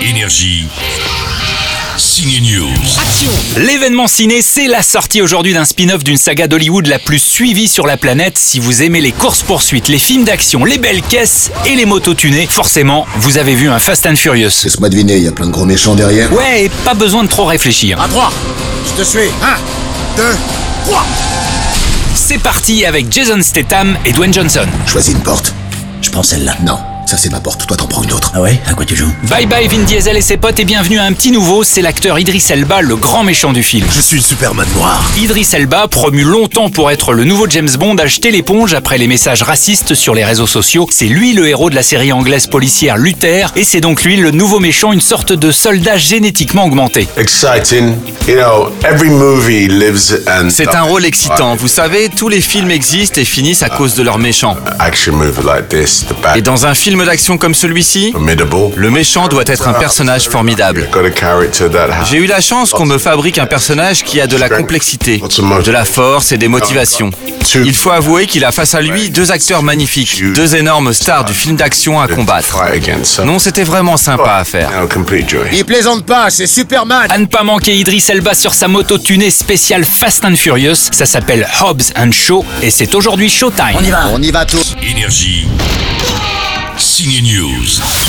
Énergie. Ciné News. L'événement ciné, c'est la sortie aujourd'hui d'un spin-off d'une saga d'Hollywood la plus suivie sur la planète. Si vous aimez les courses-poursuites, les films d'action, les belles caisses et les motos tunées, forcément, vous avez vu un Fast and Furious. Laisse-moi deviner, il y a plein de gros méchants derrière. Ouais, et pas besoin de trop réfléchir. À droite Je te suis. Un, deux, trois C'est parti avec Jason Statham et Dwayne Johnson. Choisis une porte. Je prends celle-là. Non, ça c'est ma porte, toi t'en prends une autre. Ah ouais À quoi tu joues Bye bye Vin Diesel et ses potes et bienvenue à un petit nouveau, c'est l'acteur Idris Elba, le grand méchant du film. Je suis le Superman noir. Idris Elba, promu longtemps pour être le nouveau James Bond, a jeté l'éponge après les messages racistes sur les réseaux sociaux. C'est lui le héros de la série anglaise policière Luther, et c'est donc lui le nouveau méchant, une sorte de soldat génétiquement augmenté. exciting. You know, every movie lives and C'est un rôle excitant. Vous savez, tous les films existent et finissent à cause de leurs méchants. action movie like this, the bad Et dans un film d'action comme celui-ci, le méchant doit être un personnage formidable. J'ai eu la chance qu'on me fabrique un personnage qui a de la complexité, de la force et des motivations. Il faut avouer qu'il a face à lui deux acteurs magnifiques, deux énormes stars du film d'action à combattre. Non, c'était vraiment sympa à faire. Il plaisante pas, c'est Superman À ne pas manquer Idris Elba sur sa moto tunée spéciale Fast and Furious, ça s'appelle Hobbs and Shaw, et c'est aujourd'hui Showtime. On y va On y va tous Énergie. Ciné News.